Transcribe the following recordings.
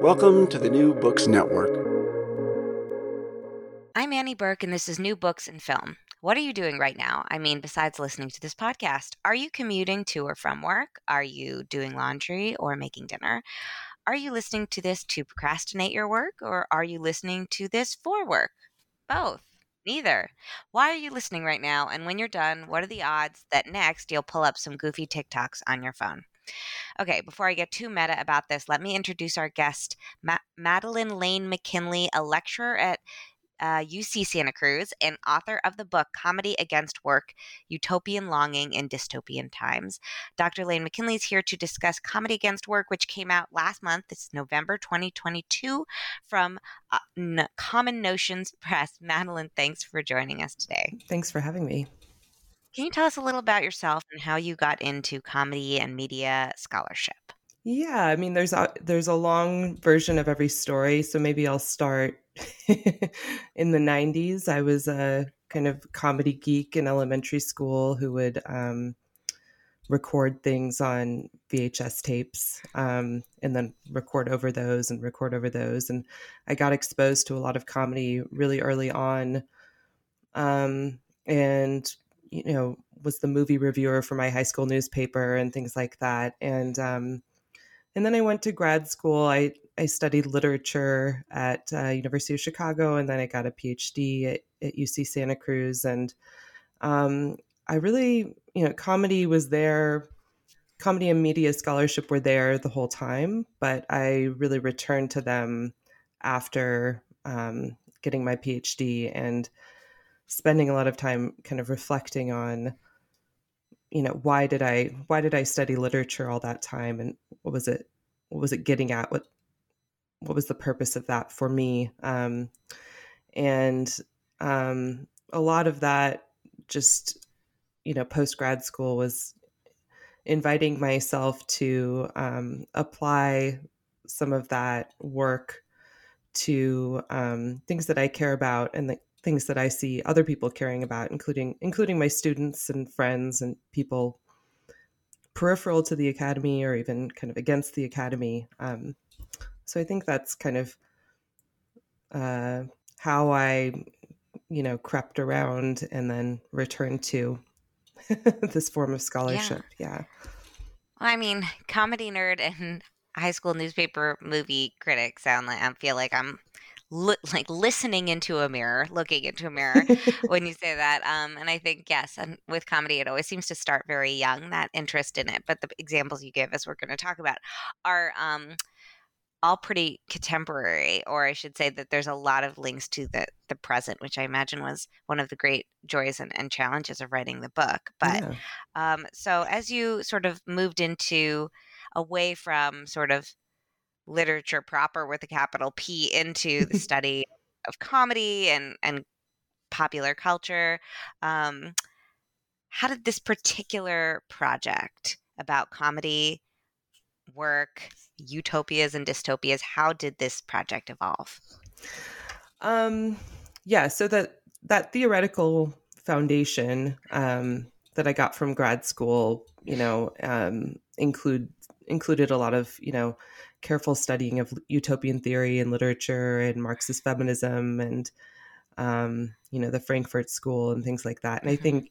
Welcome to the New Books Network. I'm Annie Burke, and this is New Books in Film. What are you doing right now? I mean, besides listening to this podcast, are you commuting to or from work? Are you doing laundry or making dinner? Are you listening to this to procrastinate your work, or are you listening to this for work? Both. Neither. Why are you listening right now? And when you're done, what are the odds that next you'll pull up some goofy TikToks on your phone? Okay, before I get too meta about this, let me introduce our guest, Ma- Madeline Lane McKinley, a lecturer at uh, UC Santa Cruz and author of the book Comedy Against Work Utopian Longing in Dystopian Times. Dr. Lane McKinley is here to discuss Comedy Against Work, which came out last month. It's November 2022 from uh, N- Common Notions Press. Madeline, thanks for joining us today. Thanks for having me. Can you tell us a little about yourself and how you got into comedy and media scholarship? Yeah, I mean, there's a there's a long version of every story, so maybe I'll start in the '90s. I was a kind of comedy geek in elementary school who would um, record things on VHS tapes um, and then record over those and record over those. And I got exposed to a lot of comedy really early on. Um, and you know, was the movie reviewer for my high school newspaper and things like that. And um, and then I went to grad school. I I studied literature at uh, University of Chicago, and then I got a PhD at, at UC Santa Cruz. And um, I really, you know, comedy was there. Comedy and media scholarship were there the whole time, but I really returned to them after um, getting my PhD and spending a lot of time kind of reflecting on you know why did i why did i study literature all that time? And what was it what was it getting at? What what was the purpose of that for me? Um, and um, a lot of that just you know post grad school was inviting myself to um, apply some of that work to um, things that I care about and the things that I see other people caring about, including including my students and friends and people peripheral to the academy or even kind of against the academy. Um, so I think that's kind of uh, how I, you know, crept around and then returned to this form of scholarship. Yeah. yeah. Well, I mean, comedy nerd and high school newspaper movie critic sound like I feel like I'm li- like listening into a mirror, looking into a mirror when you say that. Um, and I think yes, and with comedy, it always seems to start very young that interest in it. But the examples you give, as we're going to talk about, are um, all pretty contemporary, or I should say that there's a lot of links to the the present, which I imagine was one of the great joys and, and challenges of writing the book. But yeah. um, so as you sort of moved into away from sort of literature proper with a capital P into the study of comedy and and popular culture. Um, how did this particular project about comedy work, utopias and dystopias? How did this project evolve? Um, yeah, so that that theoretical foundation um, that I got from grad school, you know, um, include included a lot of you know careful studying of utopian theory and literature and Marxist feminism and um, you know the Frankfurt School and things like that. And I Mm-hmm. think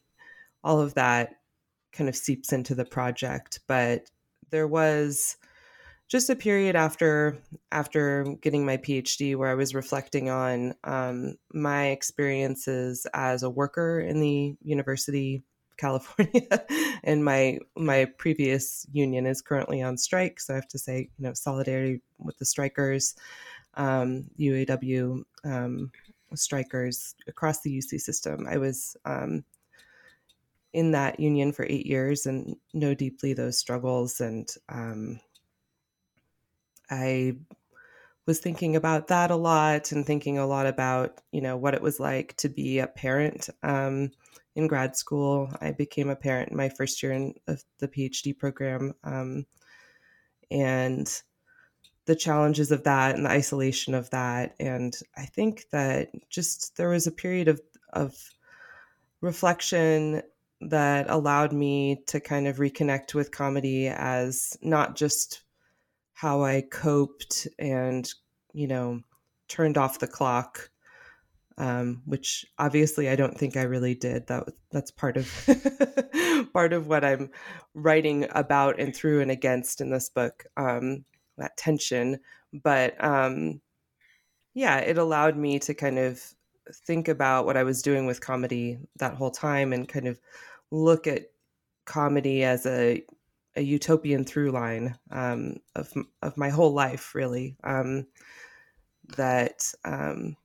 all of that kind of seeps into the project. But there was just a period after after getting my PhD where I was reflecting on um, my experiences as a worker in the University California, and my my previous union is currently on strike, so I have to say, you know, solidarity with the strikers, um, UAW um, strikers across the UC system. I was um, in that union for eight years and know deeply those struggles and. Um, I was thinking about that a lot and thinking a lot about you know what it was like to be a parent um, in grad school. I became a parent my first year in of the PhD program, um, and the challenges of that and the isolation of that. And I think that just there was a period of of reflection that allowed me to kind of reconnect with comedy as not just how I coped and, you know, turned off the clock, um, which obviously I don't think I really did. That that's part of part of what I'm writing about and through and against in this book. Um, that tension, but um, yeah, it allowed me to kind of think about what I was doing with comedy that whole time and kind of look at comedy as a a utopian through line um, of of my whole life, really, um, that um,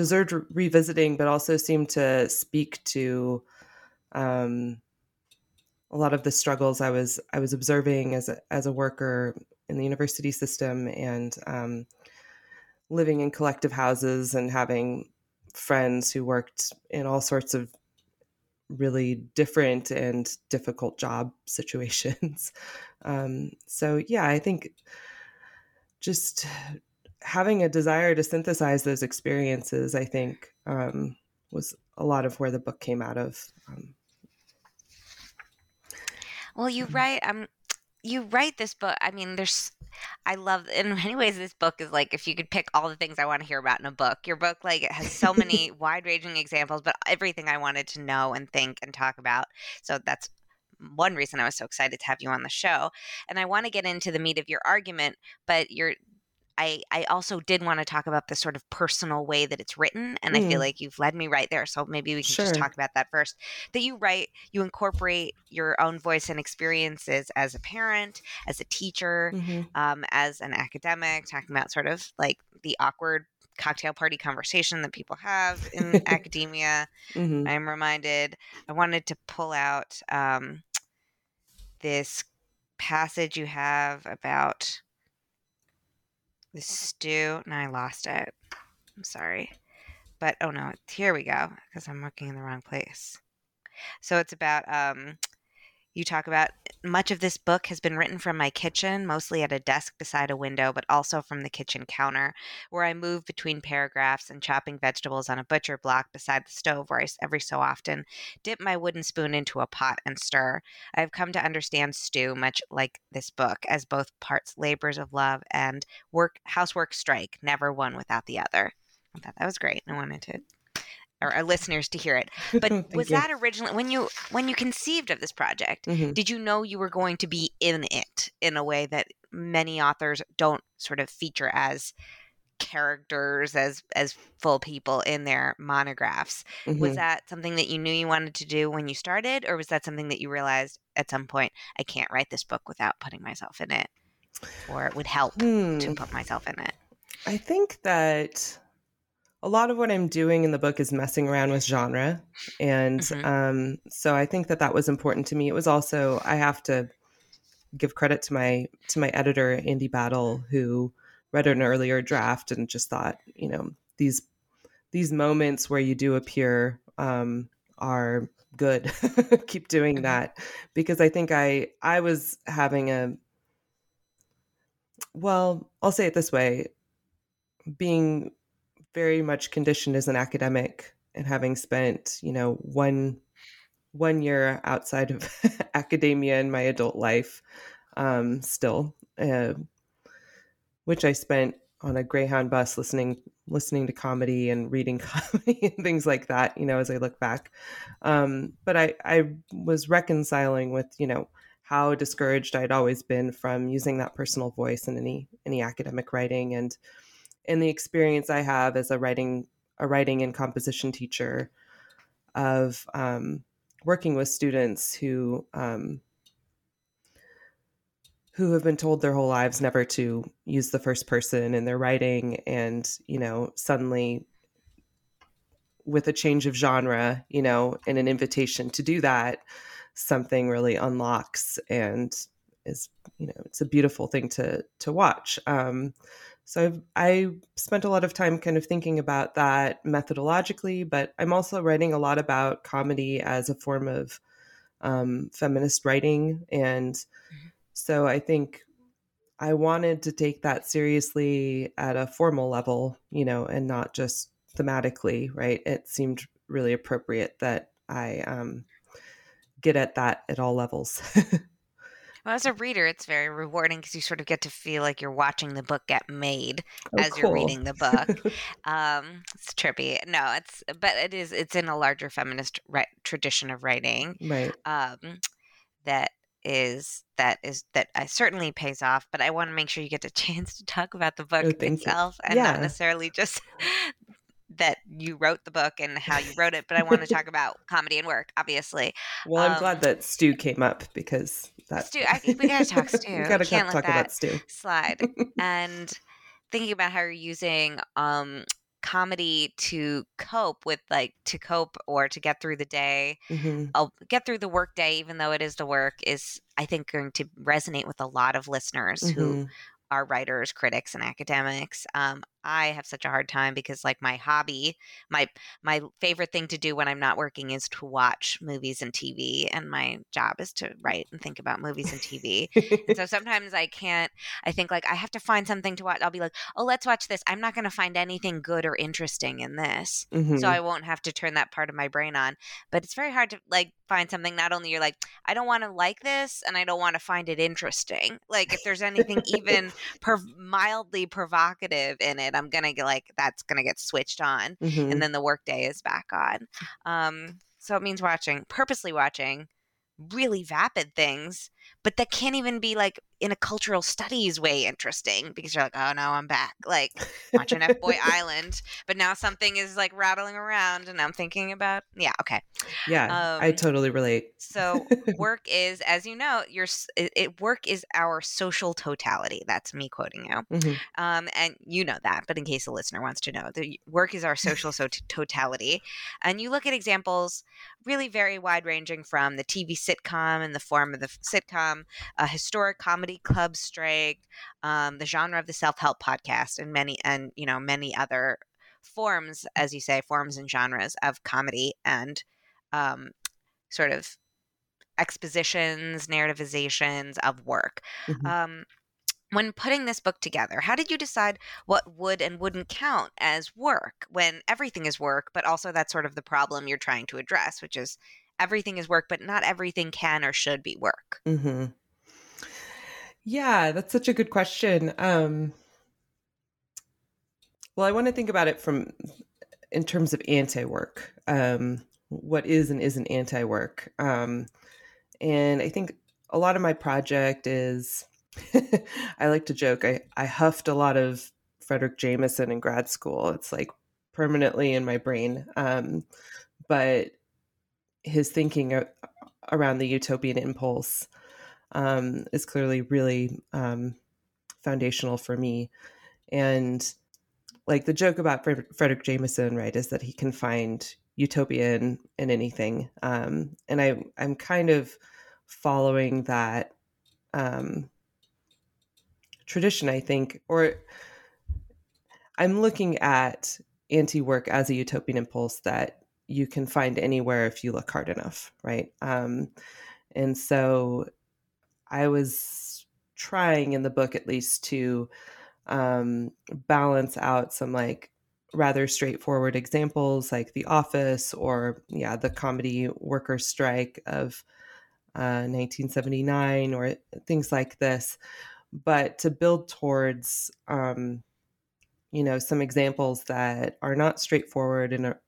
deserved revisiting, but also seemed to speak to um, a lot of the struggles I was I was observing as a as a worker in the university system and um, living in collective houses and having friends who worked in all sorts of really different and difficult job situations. Um, so, yeah, I think just having a desire to synthesize those experiences, I think, um, was a lot of where the book came out of. Um, Well, you write um you write this book. I mean, there's I love in many ways this book is like if you could pick all the things I want to hear about in a book. Your book like it has so many wide-ranging examples, but everything I wanted to know and think and talk about. So that's one reason I was so excited to have you on the show. And I want to get into the meat of your argument, but you're I, I also did want to talk about the sort of personal way that it's written. And I feel Mm. like you've led me right there. So maybe we can just talk about that first. That you write, you incorporate your own voice and experiences as a parent, as a teacher, mhm. um, as an academic, talking about sort of like the awkward cocktail party conversation that people have in academia. Mhm. I am reminded, I wanted to pull out um, this passage you have about the stew. And I lost it. I'm sorry. But oh no, here we go, because I'm looking in the wrong place. So it's about um, you talk about much of this book has been written from my kitchen, mostly at a desk beside a window, but also from the kitchen counter, where I move between paragraphs and chopping vegetables on a butcher block beside the stove, where I every so often dip my wooden spoon into a pot and stir. I have come to understand stew much like this book as both parts labors of love and work housework strike, never one without the other. I thought that was great. I wanted to or our listeners to hear it. But was you. that originally when you when you conceived of this project? Mhm. Did you know you were going to be in it in a way that many authors don't sort of feature as characters as as full people in their monographs? Was Mhm. that something that you knew you wanted to do when you started or was that something that you realized at some point I can't write this book without putting myself in it or it would help to Hmm. put myself in it? I think that a lot of what I'm doing in the book is messing around with genre. And Mhm. um, so I think that that was important to me. It was also, I have to give credit to my to my editor Andy Battle who read an earlier draft and just thought you know these these moments where you do appear um, are good keep doing Mhm. that because I think I I was having a well I'll say it this way being very much conditioned as an academic and having spent you know one one year outside of academia in my adult life um, still, uh, which I spent on a Greyhound bus listening listening to comedy and reading comedy and things like that. You know, as I look back, um, but I I was reconciling with you know how discouraged I'd always been from using that personal voice in any any academic writing and in the experience I have as a writing a writing and composition teacher of um, working with students who um, who have been told their whole lives never to use the first person in their writing and you know suddenly with a change of genre you know and an invitation to do that something really unlocks and is you know it's a beautiful thing to to watch. Um, so I've, i spent a lot of time kind of thinking about that methodologically but i'm also writing a lot about comedy as a form of um, feminist writing and mm-hmm. so i think i wanted to take that seriously at a formal level you know and not just thematically right it seemed really appropriate that i um, get at that at all levels. well, as a reader, it's very rewarding because you sort of get to feel like you're watching the book get made oh, as cool. you're reading the book. um, it's trippy. No, it's but it is. It's in a larger feminist ri- tradition of writing, right? Um, that is that is that I certainly pays off but i want to make sure you get a chance to talk about the book oh, itself you. and yeah. not necessarily just that you wrote the book and how you wrote it, but I want to talk about comedy and work, obviously. Well, I'm um, glad that stew came up because that stew, I we gotta talk stew. we gotta Can't talk about stew. Slide and thinking about how you're using um, comedy to cope with like to cope or to get through the day mm-hmm. i'll get through the work day even though it is the work is i think going to resonate with a lot of listeners mm-hmm. who are writers, critics, and academics. Um, I have such a hard time because, like, my hobby, my my favorite thing to do when I'm not working is to watch movies and TV, and my job is to write and think about movies and TV. and so sometimes I can't. I think like I have to find something to watch. I'll be like, oh, let's watch this. I'm not going to find anything good or interesting in this, mm-hmm. so I won't have to turn that part of my brain on. But it's very hard to like find something. Not only you're like, I don't want to like this, and I don't want to find it interesting. Like if there's anything even per- mildly provocative in it, I'm gonna get like that's gonna get switched on, mm-hmm. and then the workday is back on. Um, so it means watching, purposely watching really vapid things, but that can't even be like in a cultural studies way interesting because you're like, oh no, I'm back. Like watching F Boy Island, but now something is like rattling around, and I'm thinking about, yeah, okay, yeah, um, I totally relate. so work is, as you know, your it, it, work is our social totality. That's me quoting you, mm-hmm. um, and you know that. But in case the listener wants to know, the work is our social so t- totality, and you look at examples really very wide ranging from the TV sitcom in the form of the sitcom, a historic comedy comedy club strike, um, the genre of the self help podcast, and many and you know many other forms, as you say, forms and genres of comedy and um, sort of expositions, narrativizations of work. Mm-hmm. Um, when putting this book together, how did you decide what would and wouldn't count as work when everything is work, but also that's sort of the problem you're trying to address, which is everything is work, but not everything can or should be work? Mm-hmm. Yeah, that's such a good question. Um, well, I want to think about it from in terms of anti-work. Um, what is and isn't anti-work? Um, and I think a lot of my project is I like to joke. I, I huffed a lot of Fredric Jameson in grad school. It's like permanently in my brain. Um, but his thinking around the utopian impulse um, is clearly really um, foundational for me. And like the joke about Fredric Jameson, right, is that he can find utopia in, in anything. Um, and I, I'm kind of following that um, tradition, I think, or I'm looking at anti work as a utopian impulse that you can find anywhere if you look hard enough, right? Um, and so I was trying in the book at least to um, balance out some like rather straightforward examples like The Office or yeah the comedy workers strike of uh, 1979 or things like this. But to build towards um, you know some examples that are not straightforward and are,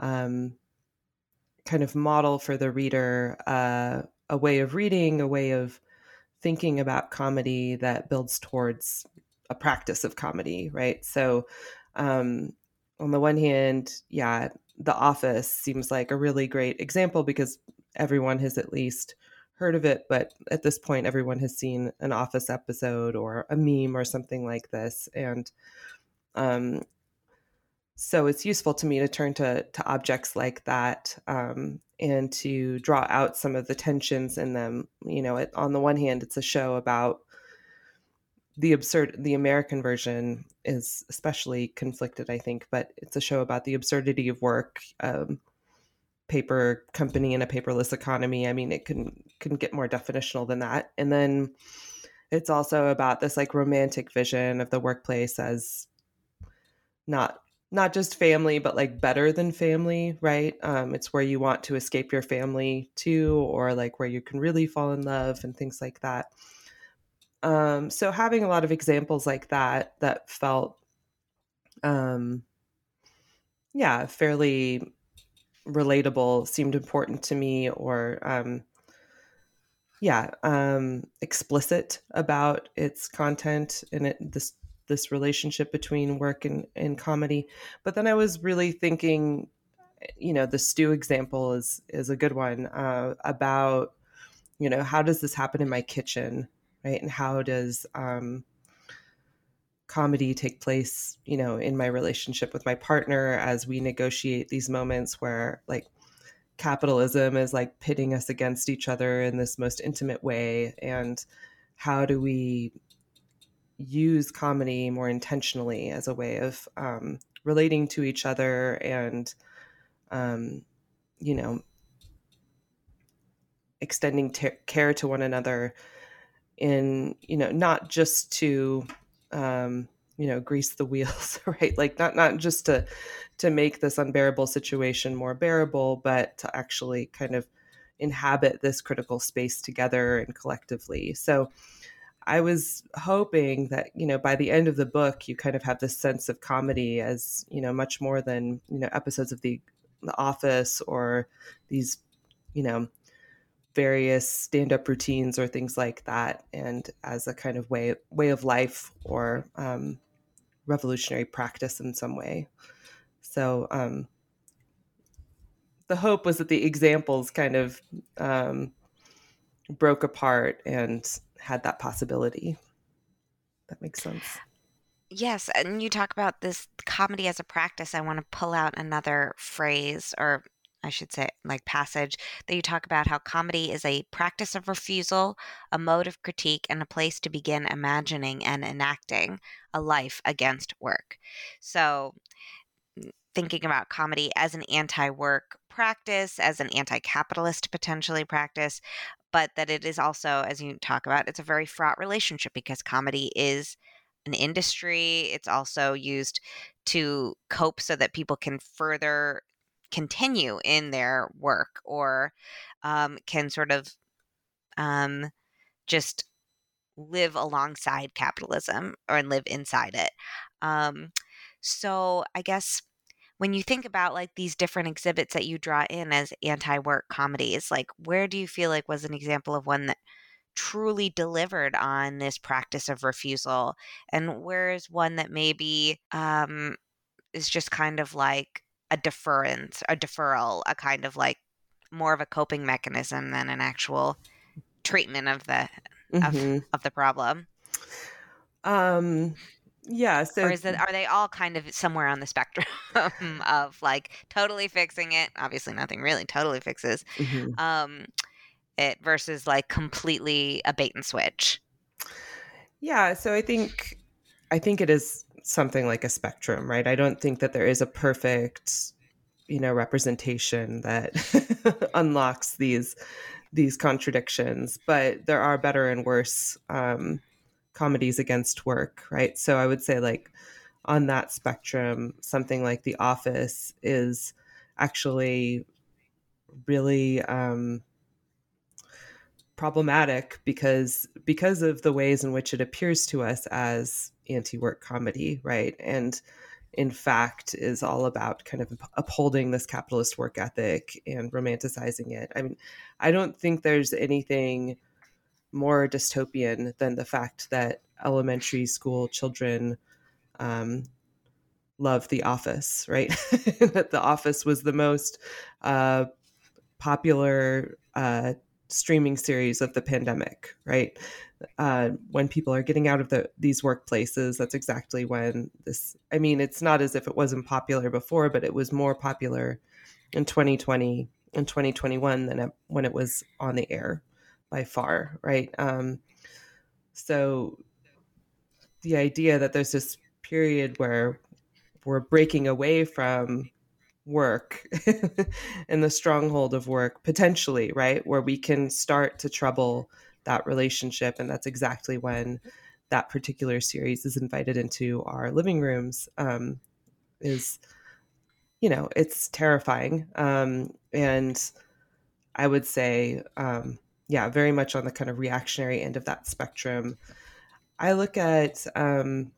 um, kind of model for the reader uh, a way of reading a way of thinking about comedy that builds towards a practice of comedy right so um, on the one hand yeah the office seems like a really great example because everyone has at least heard of it, but at this point, everyone has seen an Office episode or a meme or something like this. And um, so it's useful to me to turn to, to objects like that um, and to draw out some of the tensions in them. You know, it, on the one hand, it's a show about the absurd, the American version is especially conflicted, I think, but it's a show about the absurdity of work. Um, paper company in a paperless economy. I mean, it can can get more definitional than that. And then it's also about this like romantic vision of the workplace as not not just family but like better than family right? Um, it's where you want to escape your family to or like where you can really fall in love and things like that. Um, so having a lot of examples like that that felt um, yeah fairly relatable seemed important to me or um, yeah um, explicit about its content and it, this this relationship between work and, and comedy. But then i was really thinking you know the stew example is is a good one uh, about you know how does this happen in my kitchen right? And how does um, comedy take place, you know, in my relationship with my partner as we negotiate these moments where like capitalism is like pitting us against each other in this most intimate way? And how do we use comedy more intentionally as a way of um, relating to each other and um, you know extending t- care to one another in you know not just to um, you know grease the wheels right? Like not not just to to make this unbearable situation more bearable but to actually kind of inhabit this critical space together and collectively. So i was hoping that you know by the end of the book you kind of have this sense of comedy as you know much more than you know episodes of the the office or these you know various stand-up routines or things like that. And as a kind of way way of life or um, revolutionary practice in some way. So um, the hope was that the examples kind of um, broke apart and had that possibility that makes sense Yes, and you talk about this comedy as a practice. I want to pull out another phrase or I should say, like passage that you talk about how comedy is a practice of refusal, a mode of critique, and a place to begin imagining and enacting a life against work. So, thinking about comedy as an anti work practice, as an anti capitalist potentially practice, but that it is also, as you talk about, it's a very fraught relationship because comedy is an industry. It's also used to cope so that people can further continue in their work or um, can sort of um, just live alongside capitalism or live inside it. Um, so I guess when you think about like these different exhibits that you draw in as anti-work comedies, like where do you feel like was an example of one that truly delivered on this practice of refusal, and where is one that maybe um, is just kind of like a deference, a deferral, a kind of like more of a coping mechanism than an actual treatment of the mm-hmm. of, of the problem. Um yeah, so or is it are they all kind of somewhere on the spectrum of like totally fixing it? Obviously nothing really totally fixes. Mm-hmm. Um it versus like completely a bait and switch. Yeah, so I think I think it is something like a spectrum, right? I don't think that there is a perfect, you know, representation that unlocks these these contradictions, but there are better and worse um, comedies against work, right? So I would say like on that spectrum, something like The Office is actually really um, problematic because because of the ways in which it appears to us as anti-work comedy, right? And in fact is all about kind of upholding this capitalist work ethic and romanticizing it. I mean, I don't think there's anything more dystopian than the fact that elementary school children um, love The Office, right? that The Office was the most uh, popular uh, streaming series of the pandemic, right? Uh, when people are getting out of the, these workplaces, that's exactly when this. I mean, it's not as if it wasn't popular before, but it was more popular in 2020 and 2021 than when it was on the air by far, right? Um, so the idea that there's this period where we're breaking away from work and the stronghold of work potentially right where we can start to trouble that relationship and that's exactly when that particular series is invited into our living rooms um, is you know it's terrifying um, and i would say um, yeah very much on the kind of reactionary end of that spectrum. I look at um,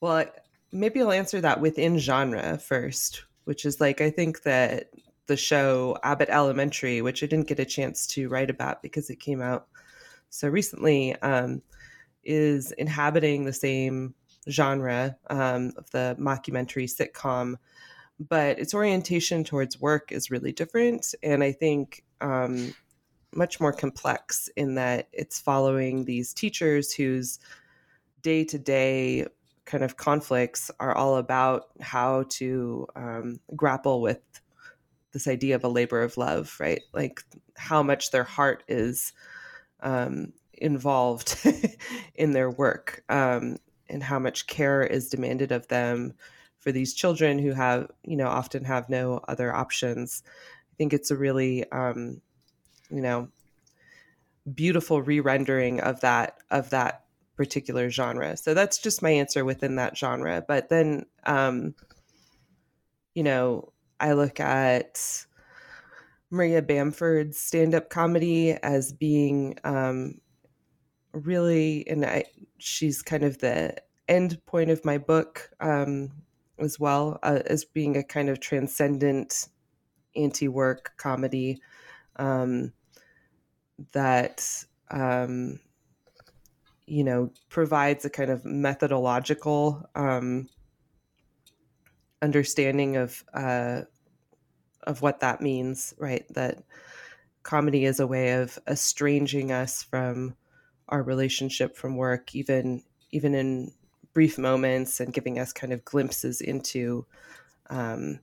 well maybe i'll answer that within genre first which is like I think that the show Abbott Elementary, which I didn't get a chance to write about because it came out so recently, um, is inhabiting the same genre um, of the mockumentary sitcom, but its orientation towards work is really different, and I think um, much more complex in that it's following these teachers whose day to day kind of conflicts are all about how to um, grapple with this idea of a labor of love, right? Like how much their heart is um, involved in their work um, and how much care is demanded of them for these children who have, you know, often have no other options. I think it's a really, um, you know, beautiful re-rendering of that of that particular genre. So that's just my answer within that genre. But then, um, you know, I look at Maria Bamford's stand up comedy as being um, really, and I, she's kind of the end point of my book um, as well, uh, as being a kind of transcendent anti work comedy um, that um, you know, provides a kind of methodological um, understanding of uh, of what that means, right? That comedy is a way of estranging us from our relationship from work, even even in brief moments, and giving us kind of glimpses into um,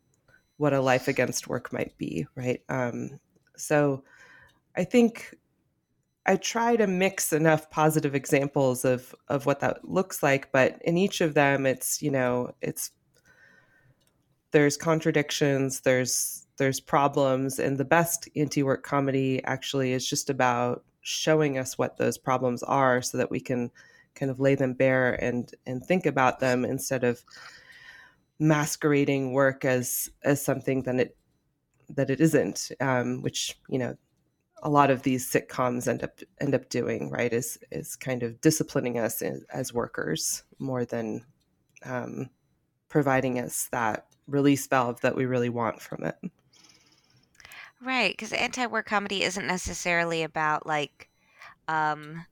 what a life against work might be, right? Um, so, I think I try to mix enough positive examples of of what that looks like, but in each of them, it's you know it's there's contradictions, there's there's problems, and the best anti-work comedy actually is just about showing us what those problems are, so that we can kind of lay them bare and and think about them instead of masquerading work as as something that it that it isn't, um, which you know a lot of these sitcoms end up end up doing right is is kind of disciplining us as, as workers more than um, providing us that release valve that we really want from it right because anti-work comedy isn't necessarily about like um,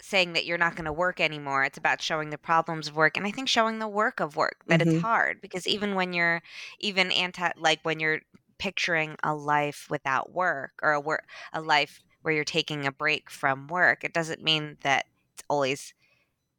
saying that you're not going to work anymore it's about showing the problems of work and i think showing the work of work that mm-hmm. it's hard because even when you're even anti like when you're picturing a life without work or a work a life where you're taking a break from work it doesn't mean that it's always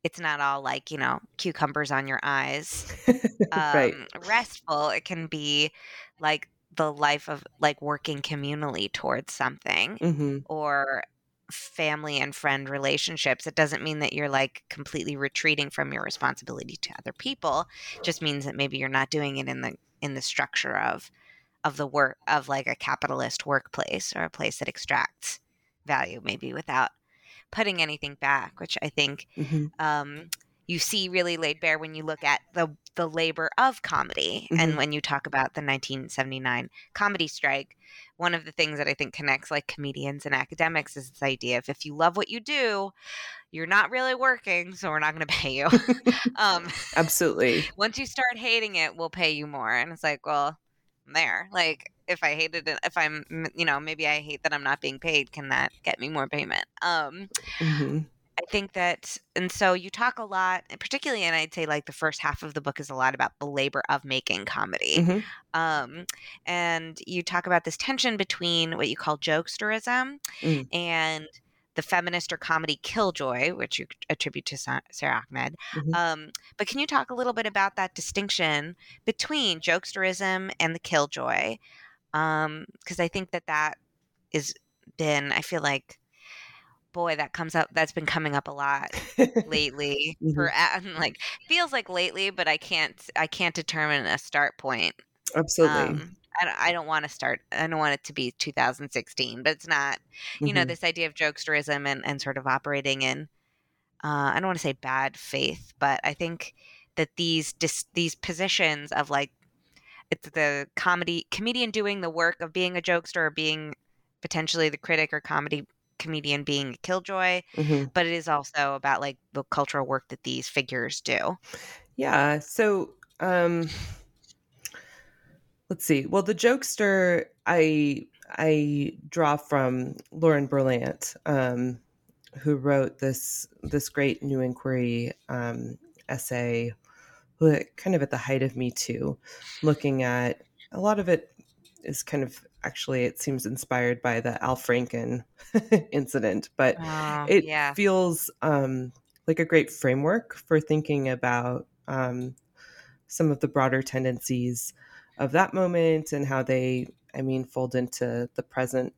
it's not all like you know cucumbers on your eyes um, right. restful it can be like the life of like working communally towards something mm-hmm. or family and friend relationships it doesn't mean that you're like completely retreating from your responsibility to other people it just means that maybe you're not doing it in the in the structure of of the work of like a capitalist workplace or a place that extracts value maybe without putting anything back which i think mm-hmm. um, you see really laid bare when you look at the the labor of comedy mm-hmm. and when you talk about the 1979 comedy strike one of the things that i think connects like comedians and academics is this idea of if you love what you do you're not really working so we're not going to pay you um, absolutely once you start hating it we'll pay you more and it's like well I'm there like if i hated it if i'm you know maybe i hate that i'm not being paid can that get me more payment um mm-hmm. I think that, and so you talk a lot, particularly, and I'd say like the first half of the book is a lot about the labor of making comedy. Mm-hmm. Um, and you talk about this tension between what you call jokesterism mm. and the feminist or comedy killjoy, which you attribute to Sara Ahmed. Mm-hmm. Um, but can you talk a little bit about that distinction between jokesterism and the killjoy? Because um, I think that that is been, I feel like boy that comes up that's been coming up a lot lately mm-hmm. for like feels like lately but i can't i can't determine a start point absolutely um, I, I don't want to start i don't want it to be 2016 but it's not you mm-hmm. know this idea of jokesterism and, and sort of operating in uh, i don't want to say bad faith but i think that these dis, these positions of like it's the comedy comedian doing the work of being a jokester or being potentially the critic or comedy comedian being a killjoy, mm-hmm. but it is also about like the cultural work that these figures do. Yeah. So, um, let's see. Well, the jokester, I I draw from Lauren Berlant, um, who wrote this this great New Inquiry um, essay, kind of at the height of Me Too, looking at a lot of it is kind of actually it seems inspired by the Al Franken incident, but uh, it yeah. feels um, like a great framework for thinking about um, some of the broader tendencies of that moment and how they, I mean, fold into the present.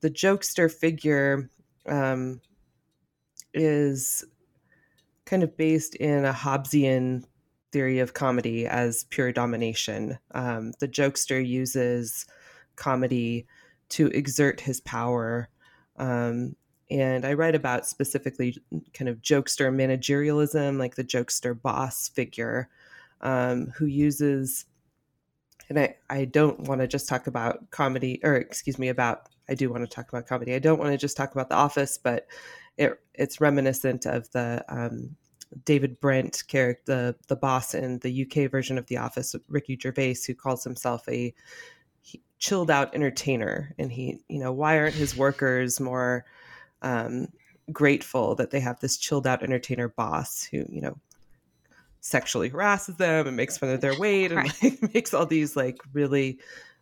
The jokester figure um, is kind of based in a Hobbesian theory of comedy as pure domination. Um, the jokester uses comedy to exert his power. Um, and I write about specifically kind of jokester managerialism, like the jokester boss figure um, who uses, and I, I don't want to just talk about comedy, or excuse me, about, I do want to talk about comedy. I don't want to just talk about The Office, but it, it's reminiscent of the um, David Brent character, the, the boss in the UK version of The Office, Ricky Gervais, who calls himself a chilled out entertainer and he you know why aren't his workers more um, grateful that they have this chilled out entertainer boss who you know sexually harasses them and makes fun of their weight and right. like, makes all these like really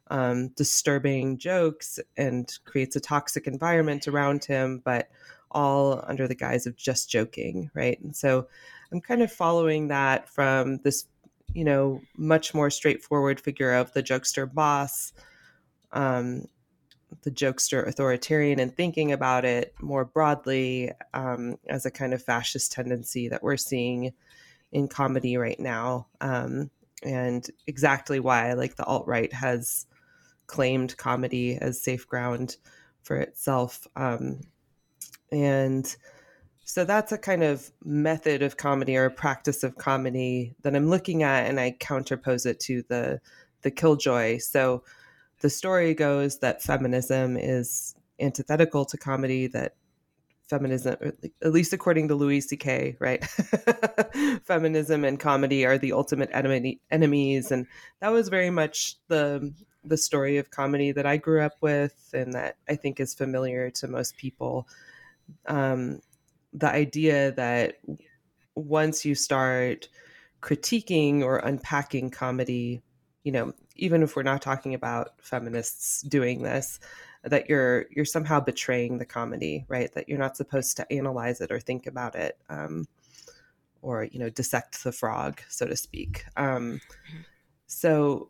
um, disturbing jokes and creates a toxic environment around him but all under the guise of just joking right and so i'm kind of following that from this you know much more straightforward figure of the jokester boss um, the jokester authoritarian and thinking about it more broadly um, as a kind of fascist tendency that we're seeing in comedy right now. Um, and exactly why, like, the alt right has claimed comedy as safe ground for itself. Um, and so that's a kind of method of comedy or a practice of comedy that I'm looking at, and I counterpose it to the the killjoy. So the story goes that feminism is antithetical to comedy, that feminism, at least according to Louis C.K., right? feminism and comedy are the ultimate enemy, enemies. And that was very much the the story of comedy that I grew up with and that I think is familiar to most people. Um, the idea that once you start critiquing or unpacking comedy, you know, even if we're not talking about feminists doing this that you're you're somehow betraying the comedy right? That you're not supposed to analyze it or think about it um, or you know dissect the frog so to speak. Um, so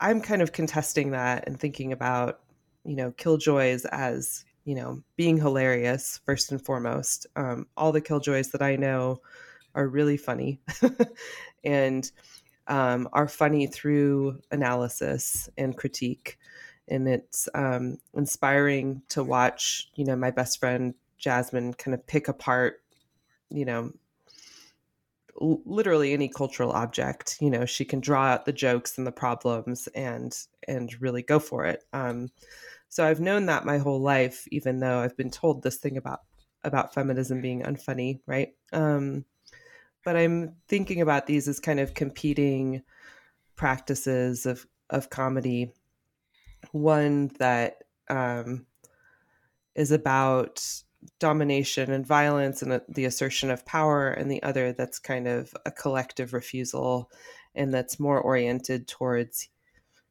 i'm kind of contesting that and thinking about you know killjoys as you know being hilarious first and foremost. Um, all the killjoys that i know are really funny and um, are funny through analysis and critique. And it's um, inspiring to watch, you know, my best friend Jasmine kind of pick apart, you know, literally any cultural object. You know, she can draw out the jokes and the problems and and really go for it. Um, so I've known that my whole life, even though I've been told this thing about about feminism being unfunny, right? Um, but I'm thinking about these as kind of competing practices of of comedy. One that um, is about domination and violence and the assertion of power, and the other that's kind of a collective refusal, and that's more oriented towards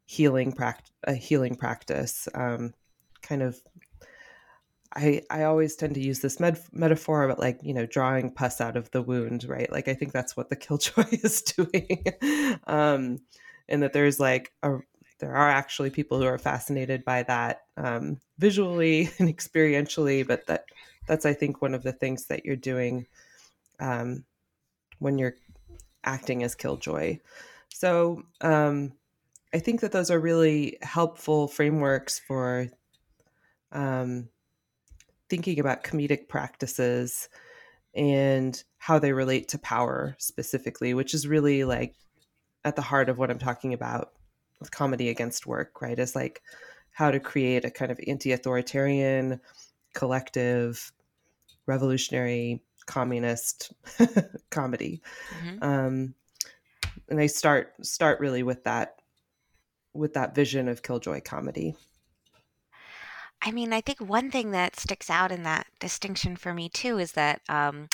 healing practice, a healing practice, um, kind of I I always tend to use this med- metaphor about like you know drawing pus out of the wound, right? Like I think that's what the killjoy is doing, um, and that there's like a there are actually people who are fascinated by that um, visually and experientially, but that that's I think one of the things that you're doing um, when you're acting as killjoy. So um, I think that those are really helpful frameworks for um, thinking about comedic practices and how they relate to power specifically, which is really like at the heart of what I'm talking about with comedy against work, right? Is like how to create a kind of anti authoritarian, collective, revolutionary, communist comedy. Mm-hmm. Um, and I start start really with that with that vision of killjoy comedy. I mean, I think one thing that sticks out in that distinction for me too is that um,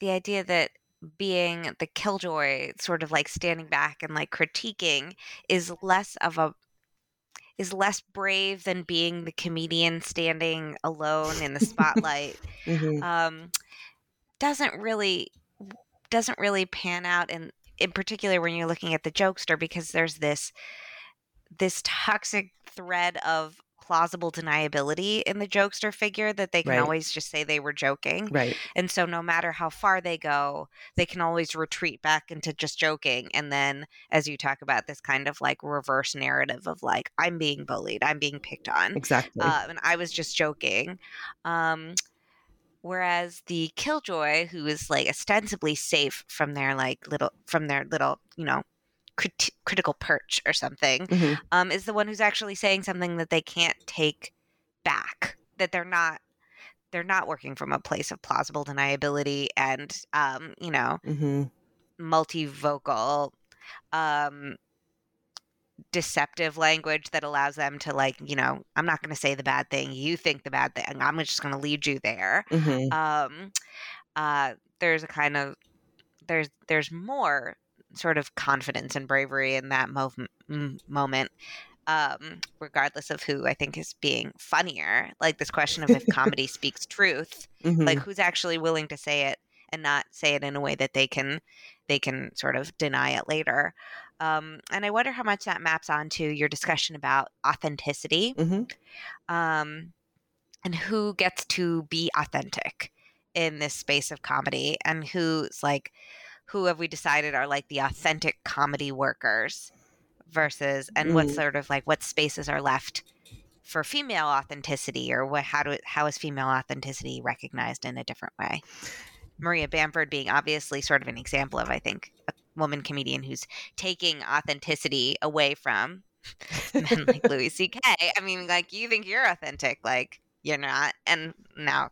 the idea that being the killjoy, sort of like standing back and like critiquing, is less of a is less brave than being the comedian standing alone in the spotlight. mm-hmm. um, doesn't really doesn't really pan out in in particular when you're looking at the jokester because there's this this toxic thread of plausible deniability in the jokester figure that they can right. always just say they were joking. Right. And so no matter how far they go, they can always retreat back into just joking. And then as you talk about this kind of like reverse narrative of like, I'm being bullied, I'm being picked on. Exactly. Uh, and I was just joking. Um, whereas the killjoy who is like ostensibly safe from their like little from their little you know crit- critical perch or something mm-hmm. um, is the one who's actually saying something that they can't take back that they're not they're not working from a place of plausible deniability and um, you know mm-hmm. multivocal um, deceptive language that allows them to like you know i'm not going to say the bad thing you think the bad thing i'm just going to lead you there mm-hmm. um, uh, there's a kind of there's there's more sort of confidence and bravery in that moment um, regardless of who I think is being funnier. Like this question of if comedy speaks truth, mm-hmm. like who's actually willing to say it and not say it in a way that they can they can sort of deny it later. Um, and I wonder how much that maps onto your discussion about authenticity mm-hmm. um, and who gets to be authentic in this space of comedy and who's like who have we decided are like the authentic comedy workers versus and mm. what sort of like what spaces are left for female authenticity or what how do how is female authenticity recognized in a different way maria bamford being obviously sort of an example of i think a woman comedian who's taking authenticity away from men like louis ck i mean like you think you're authentic like you're not and now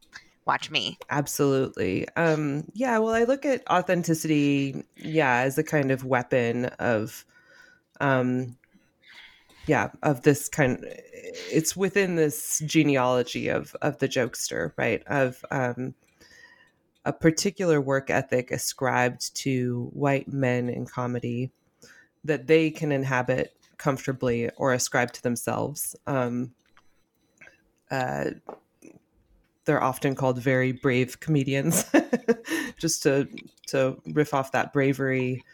watch me. Absolutely. Um, yeah, well, I look at authenticity, yeah, as a kind of weapon of, um, yeah, of this kind. It's within this genealogy of of the jokester, right? Of um, a particular work ethic ascribed to white men in comedy that they can inhabit comfortably or ascribe to themselves. Um, uh, they're often called very brave comedians just to to riff off that bravery.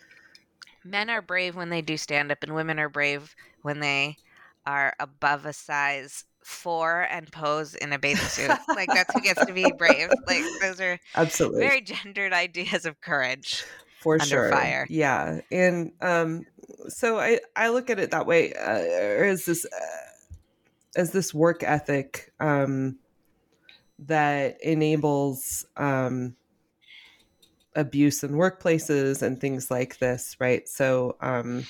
Men are brave when they do stand up and women are brave when they are above a size four and pose in a bathing suit. Like that's who gets to be brave. Like those are absolutely. very gendered ideas of courage for sure. fire. Yeah. And um so i i look at it that way uh, as this uh, as this work ethic um that enables um, abuse in workplaces and things like this, right? So, um,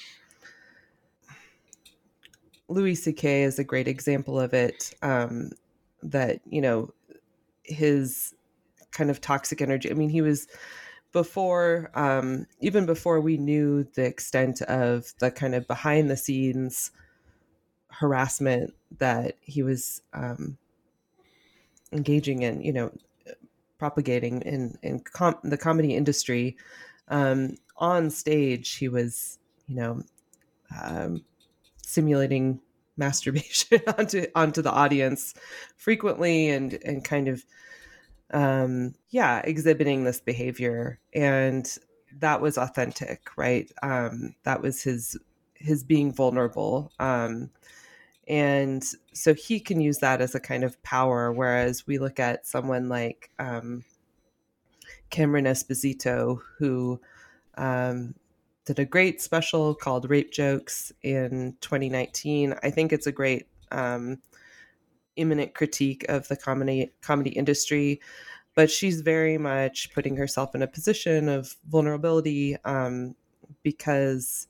Louis C.K. is a great example of it. Um, that you know, his kind of toxic energy. I mean, he was before, um, even before we knew the extent of the kind of behind the scenes harassment that he was um, engaging in. You know, propagating in in com- the comedy industry. Um, on stage, he was, you know, um, simulating masturbation onto onto the audience frequently and and kind of um yeah exhibiting this behavior and that was authentic right um that was his his being vulnerable um and so he can use that as a kind of power whereas we look at someone like um, cameron esposito who um, did a great special called rape jokes in 2019 i think it's a great um, immanent critique of the comedy comedy industry but she's very much putting herself in a position of vulnerability um, because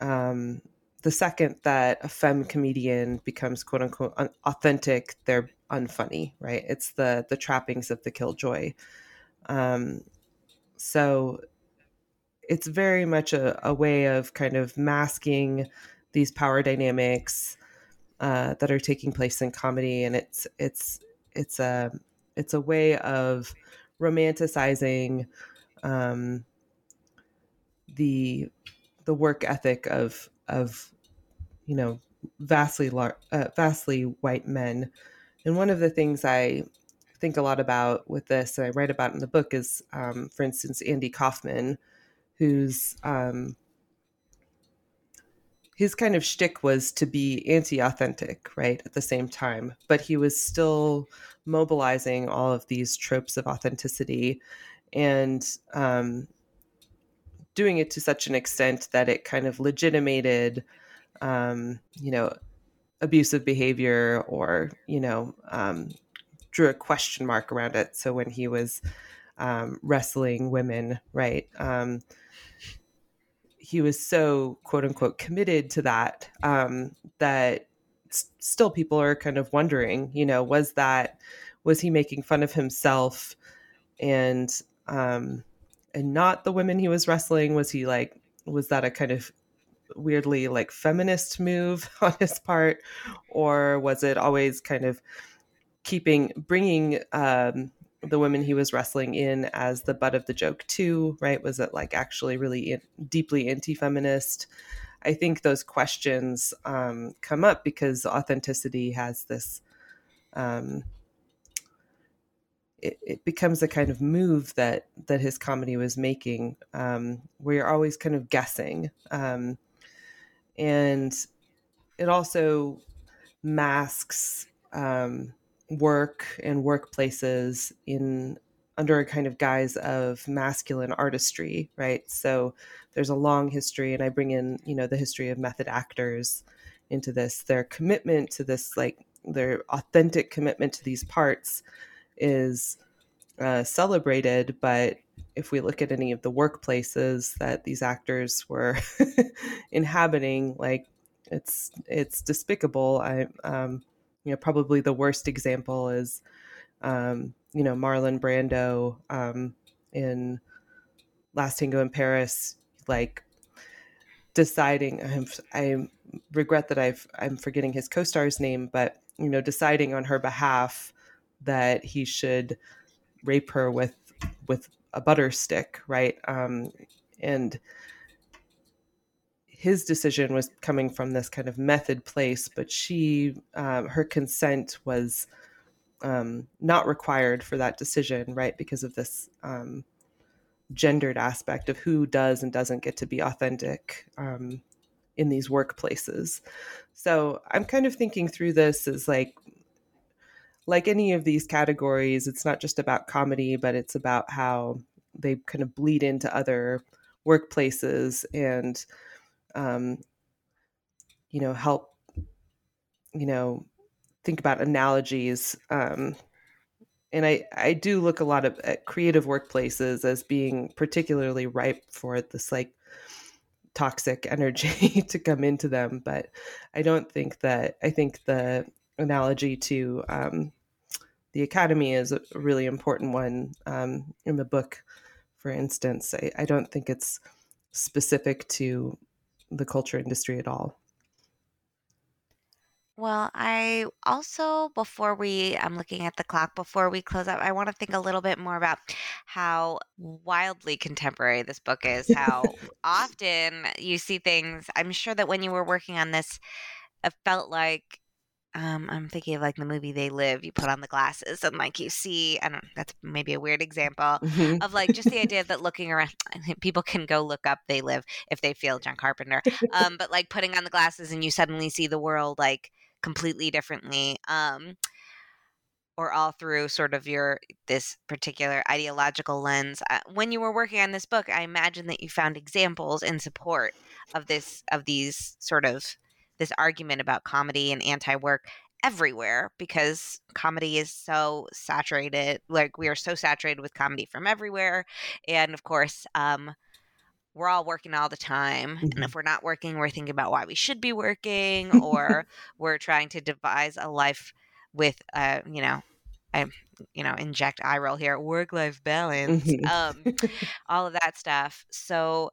um, the second that a femme comedian becomes quote unquote authentic, they're unfunny, right? It's the the trappings of the killjoy. Um, so it's very much a, a, way of kind of masking these power dynamics uh, that are taking place in comedy, and it's it's it's a it's a way of romanticizing um, the the work ethic of of you know vastly lar- uh, vastly white men and one of the things i think a lot about with this and i write about in the book is um, for instance andy kaufman who's um, his kind of shtick was to be anti-authentic, right? At the same time, but he was still mobilizing all of these tropes of authenticity, and um, doing it to such an extent that it kind of legitimated, um, you know, abusive behavior or, you know, um, drew a question mark around it. So when he was um, wrestling women, right? Um, he was so quote unquote committed to that um, that s- still people are kind of wondering, you know, was that was he making fun of himself and um, and not the women he was wrestling? Was he like, was that a kind of weirdly like feminist move on his part? Or was it always kind of keeping, bringing um, the women he was wrestling in as the butt of the joke too, right? Was it like actually really in, deeply anti feminist? I think those questions um, come up because authenticity has this um, it, it, becomes a kind of move that that his comedy was making, um, where you're always kind of guessing, um, and it also masks um, work and workplaces in under a kind of guise of masculine artistry, right? So there's a long history, and I bring in you know the history of method actors into this. Their commitment to this, like their authentic commitment to these parts is uh, celebrated, but if we look at any of the workplaces that these actors were inhabiting, like it's it's despicable. I um, you know probably the worst example is um, you know Marlon Brando um, in Last Tango in Paris, like deciding. I'm, I regret that I've I'm forgetting his co-star's name, but you know deciding on her behalf that he should rape her with with a butter stick, right? Um, and his decision was coming from this kind of method place, but she, um, her consent was um, not required for that decision, right? Because of this um, gendered aspect of who does and doesn't get to be authentic um, in these workplaces. So I'm kind of thinking through this as like like any of these categories, it's not just about comedy, but it's about how they kind of bleed into other workplaces and, um, you know, help, you know, think about analogies um, and I, I do look a lot of at creative workplaces as being particularly ripe for this like toxic energy to come into them. But I don't think that I think the analogy to um, the academy is a really important one um, in the book. For instance, I, I don't think it's specific to the culture industry at all. Well, I also, before we, I'm looking at the clock, before we close up, I want to think a little bit more about how wildly contemporary this book is, how often you see things. I'm sure that when you were working on this, it felt like um, I'm thinking of like the movie They Live. You put on the glasses and like you see. I don't. That's maybe a weird example Mhm. of like just the idea that looking around, people can go look up They Live if they feel John Carpenter. Um, but like putting on the glasses and you suddenly see the world like completely differently. Um, or all through sort of your this particular ideological lens. Uh, when you were working on this book, I imagine that you found examples in support of this of these sort of this argument about comedy and anti-work everywhere because comedy is so saturated like we are so saturated with comedy from everywhere and of course um we're all working all the time and Mhm. if we're not working we're thinking about why we should be working or we're trying to devise a life with uh you know i you know inject eye roll here work life balance Mhm. um all of that stuff so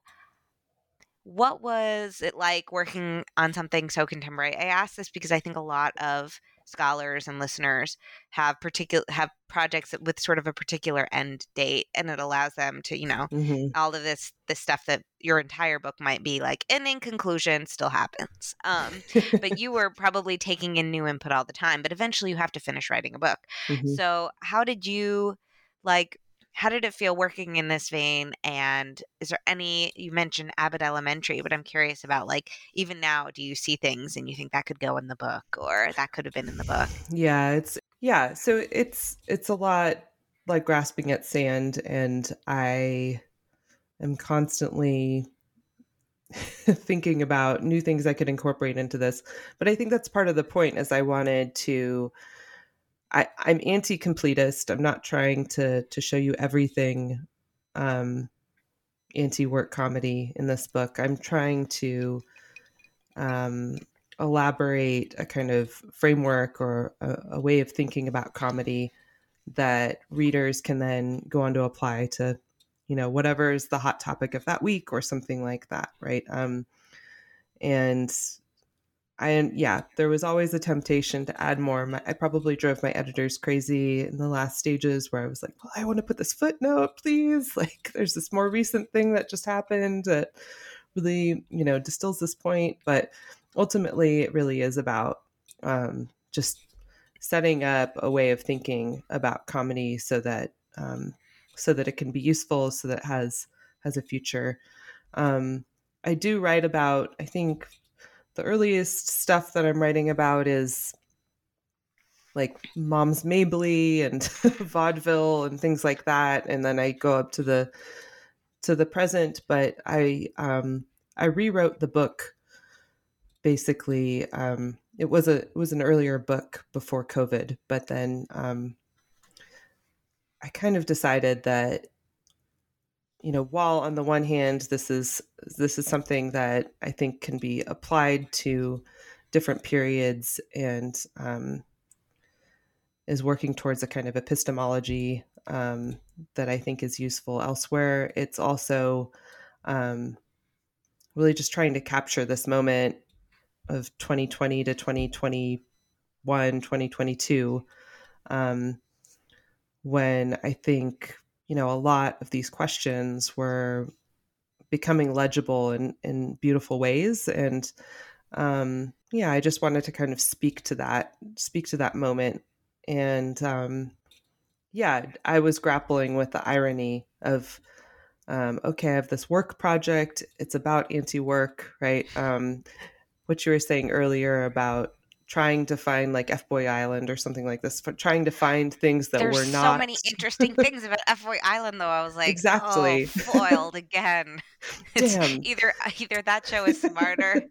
what was it like working on something so contemporary? I ask this because I think a lot of scholars and listeners have particular have projects with sort of a particular end date and it allows them to, you know, Mhm. all of this this stuff that your entire book might be like and in conclusion still happens. Um but you were probably taking in new input all the time, but eventually you have to finish writing a book. Mhm. So, how did you like how did it feel working in this vein and is there any you mentioned Abbott Elementary, but I'm curious about like even now do you see things and you think that could go in the book or that could have been in the book? Yeah, it's yeah, so it's it's a lot like grasping at sand and I am constantly thinking about new things I could incorporate into this. But I think that's part of the point is I wanted to I, I'm anti-completist. I'm not trying to to show you everything um anti-work comedy in this book. I'm trying to um elaborate a kind of framework or a, a way of thinking about comedy that readers can then go on to apply to you know whatever is the hot topic of that week or something like that right um and i yeah there was always a temptation to add more. My, i probably drove my editors crazy in the last stages where i was like well, i want to put this footnote please. Like there's this more recent thing that just happened that really you know distills this point but ultimately it really is about um, just setting up a way of thinking about comedy so that um, so that it can be useful so that has has a future. Um, i do write about i think the earliest stuff that i'm writing about is like Moms Mabley and vaudeville and things like that and then i go up to the to the present but i um i rewrote the book basically um it was a it was an earlier book before covid but then um i kind of decided that you know while on the one hand this is this is something that i think can be applied to different periods and um is working towards a kind of epistemology um, that I think is useful elsewhere. It's also um, really just trying to capture this moment of 2020 to 2021, 2022, um, when I think, you know, a lot of these questions were becoming legible in, in beautiful ways. And um, yeah, I just wanted to kind of speak to that, speak to that moment and um, yeah, I was grappling with the irony of um, okay, I have this work project. It's about anti-work, right? Um, what you were saying earlier about trying to find like F Boy Island or something like this, trying to find things that There's were not. so many interesting things about F Boy Island, though. I was like, oh, exactly oh, foiled again. It's Damn. either either that show is smarter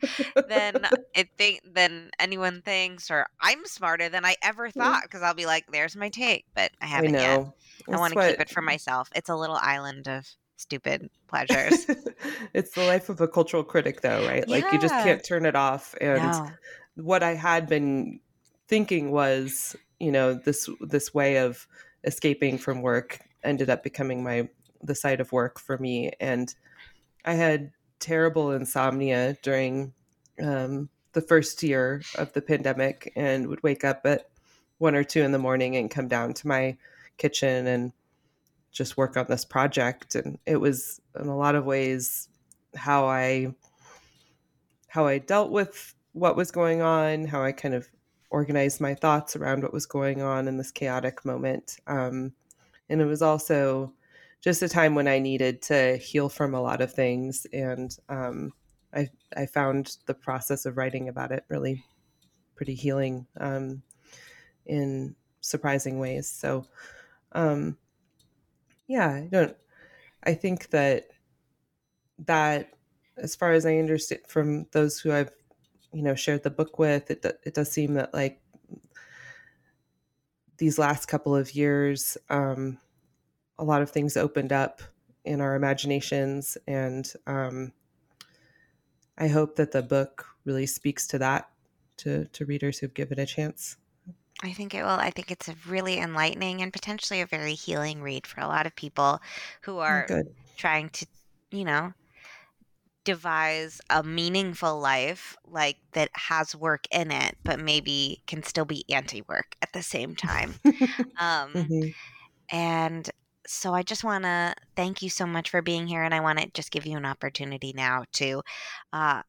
than it think than anyone thinks, or I'm smarter than I ever mm. thought. Because I'll be like, "There's my take," but I I haven't yet. know. I want to That's keep it for myself. It's a little island of stupid pleasures. it's the life of a cultural critic, though, right? Like you just can't turn it off. And no. What I had been thinking was, you know, this this way of escaping from work ended up becoming my the site of work for me. And I had terrible insomnia during um, the first year of the pandemic, and would wake up at one or two in the morning and come down to my kitchen and just work on this project. And it was in a lot of ways how I how I dealt with what was going on, how I kind of organized my thoughts around what was going on in this chaotic moment. Um, and it was also just a time when I needed to heal from a lot of things. And um, I, I found the process of writing about it really pretty healing um, in surprising ways. So, um, yeah, I don't, I think that that as far as I understand from those who I've you know shared the book with, it it does seem that like these last couple of years, um, a lot of things opened up in our imaginations, and um, I hope that the book really speaks to that to to readers who've given it a chance. I think it will. I think it's a really enlightening and potentially a very healing read for a lot of people who Oh, are good. trying to, you know, devise a meaningful life like that has work in it, but maybe can still be anti-work at the same time. Um, Mhm. and so I just want to thank you so much for being here, and I want to just give you an opportunity now to uh,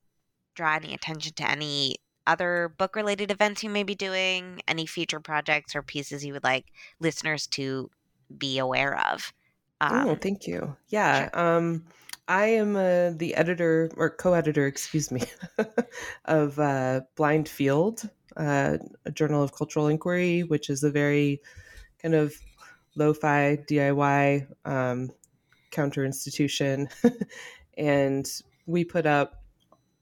draw any attention to any other book-related events you may be doing, any future projects or pieces you would like listeners to be aware of. Um, oh, thank you. Yeah. Um, I am uh, the editor or co-editor, excuse me, of uh, Blind Field, uh, a journal of cultural inquiry, which is a very kind of lo-fi DIY um, counter institution, and we put up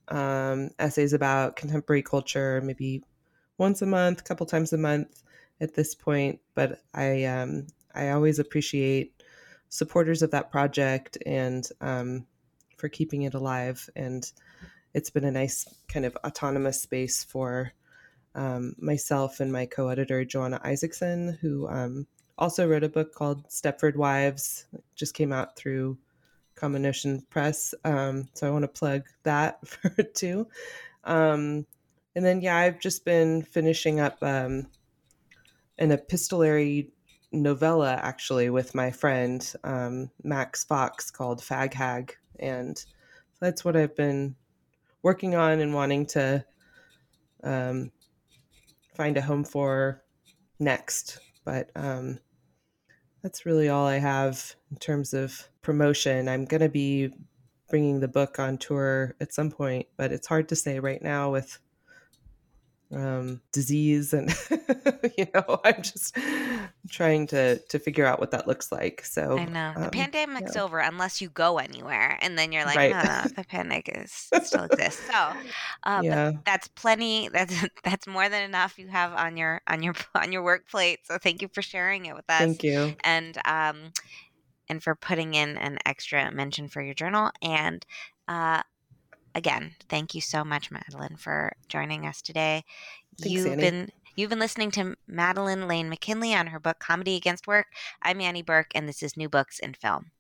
um, essays about contemporary culture, maybe once a month, a couple times a month at this point. But I um, I always appreciate supporters of that project and um, for keeping it alive. And it's been a nice kind of autonomous space for um, myself and my co-editor Joanna Isaacson, who um, also wrote a book called Stepford Wives. It just came out through Common Notions Press. Um, so I want to plug that for too. Um, and then yeah, I've just been finishing up um, an epistolary novella actually with my friend um, Max Fox called Fag Hag, and that's what I've been working on and wanting to um, find a home for next. But um, that's really all I have in terms of promotion. I'm going to be bringing the book on tour at some point, but it's hard to say right now with um, disease and you know i'm just trying to to figure out what that looks like so I know the um, pandemic's yeah. over unless you go anywhere, and then you're like, Right. no, no, the pandemic is still exists. So, but yeah that's plenty. That's that's more than enough you have on your on your on your work plate. So, thank you for sharing it with us. thank you and um and for putting in an extra mention for your journal and uh again thank you so much madeline for joining us today. Thanks, you've Annie. been you've been listening to madeline lane mckinley on her book comedy against work. I'm annie burke and this is new books in film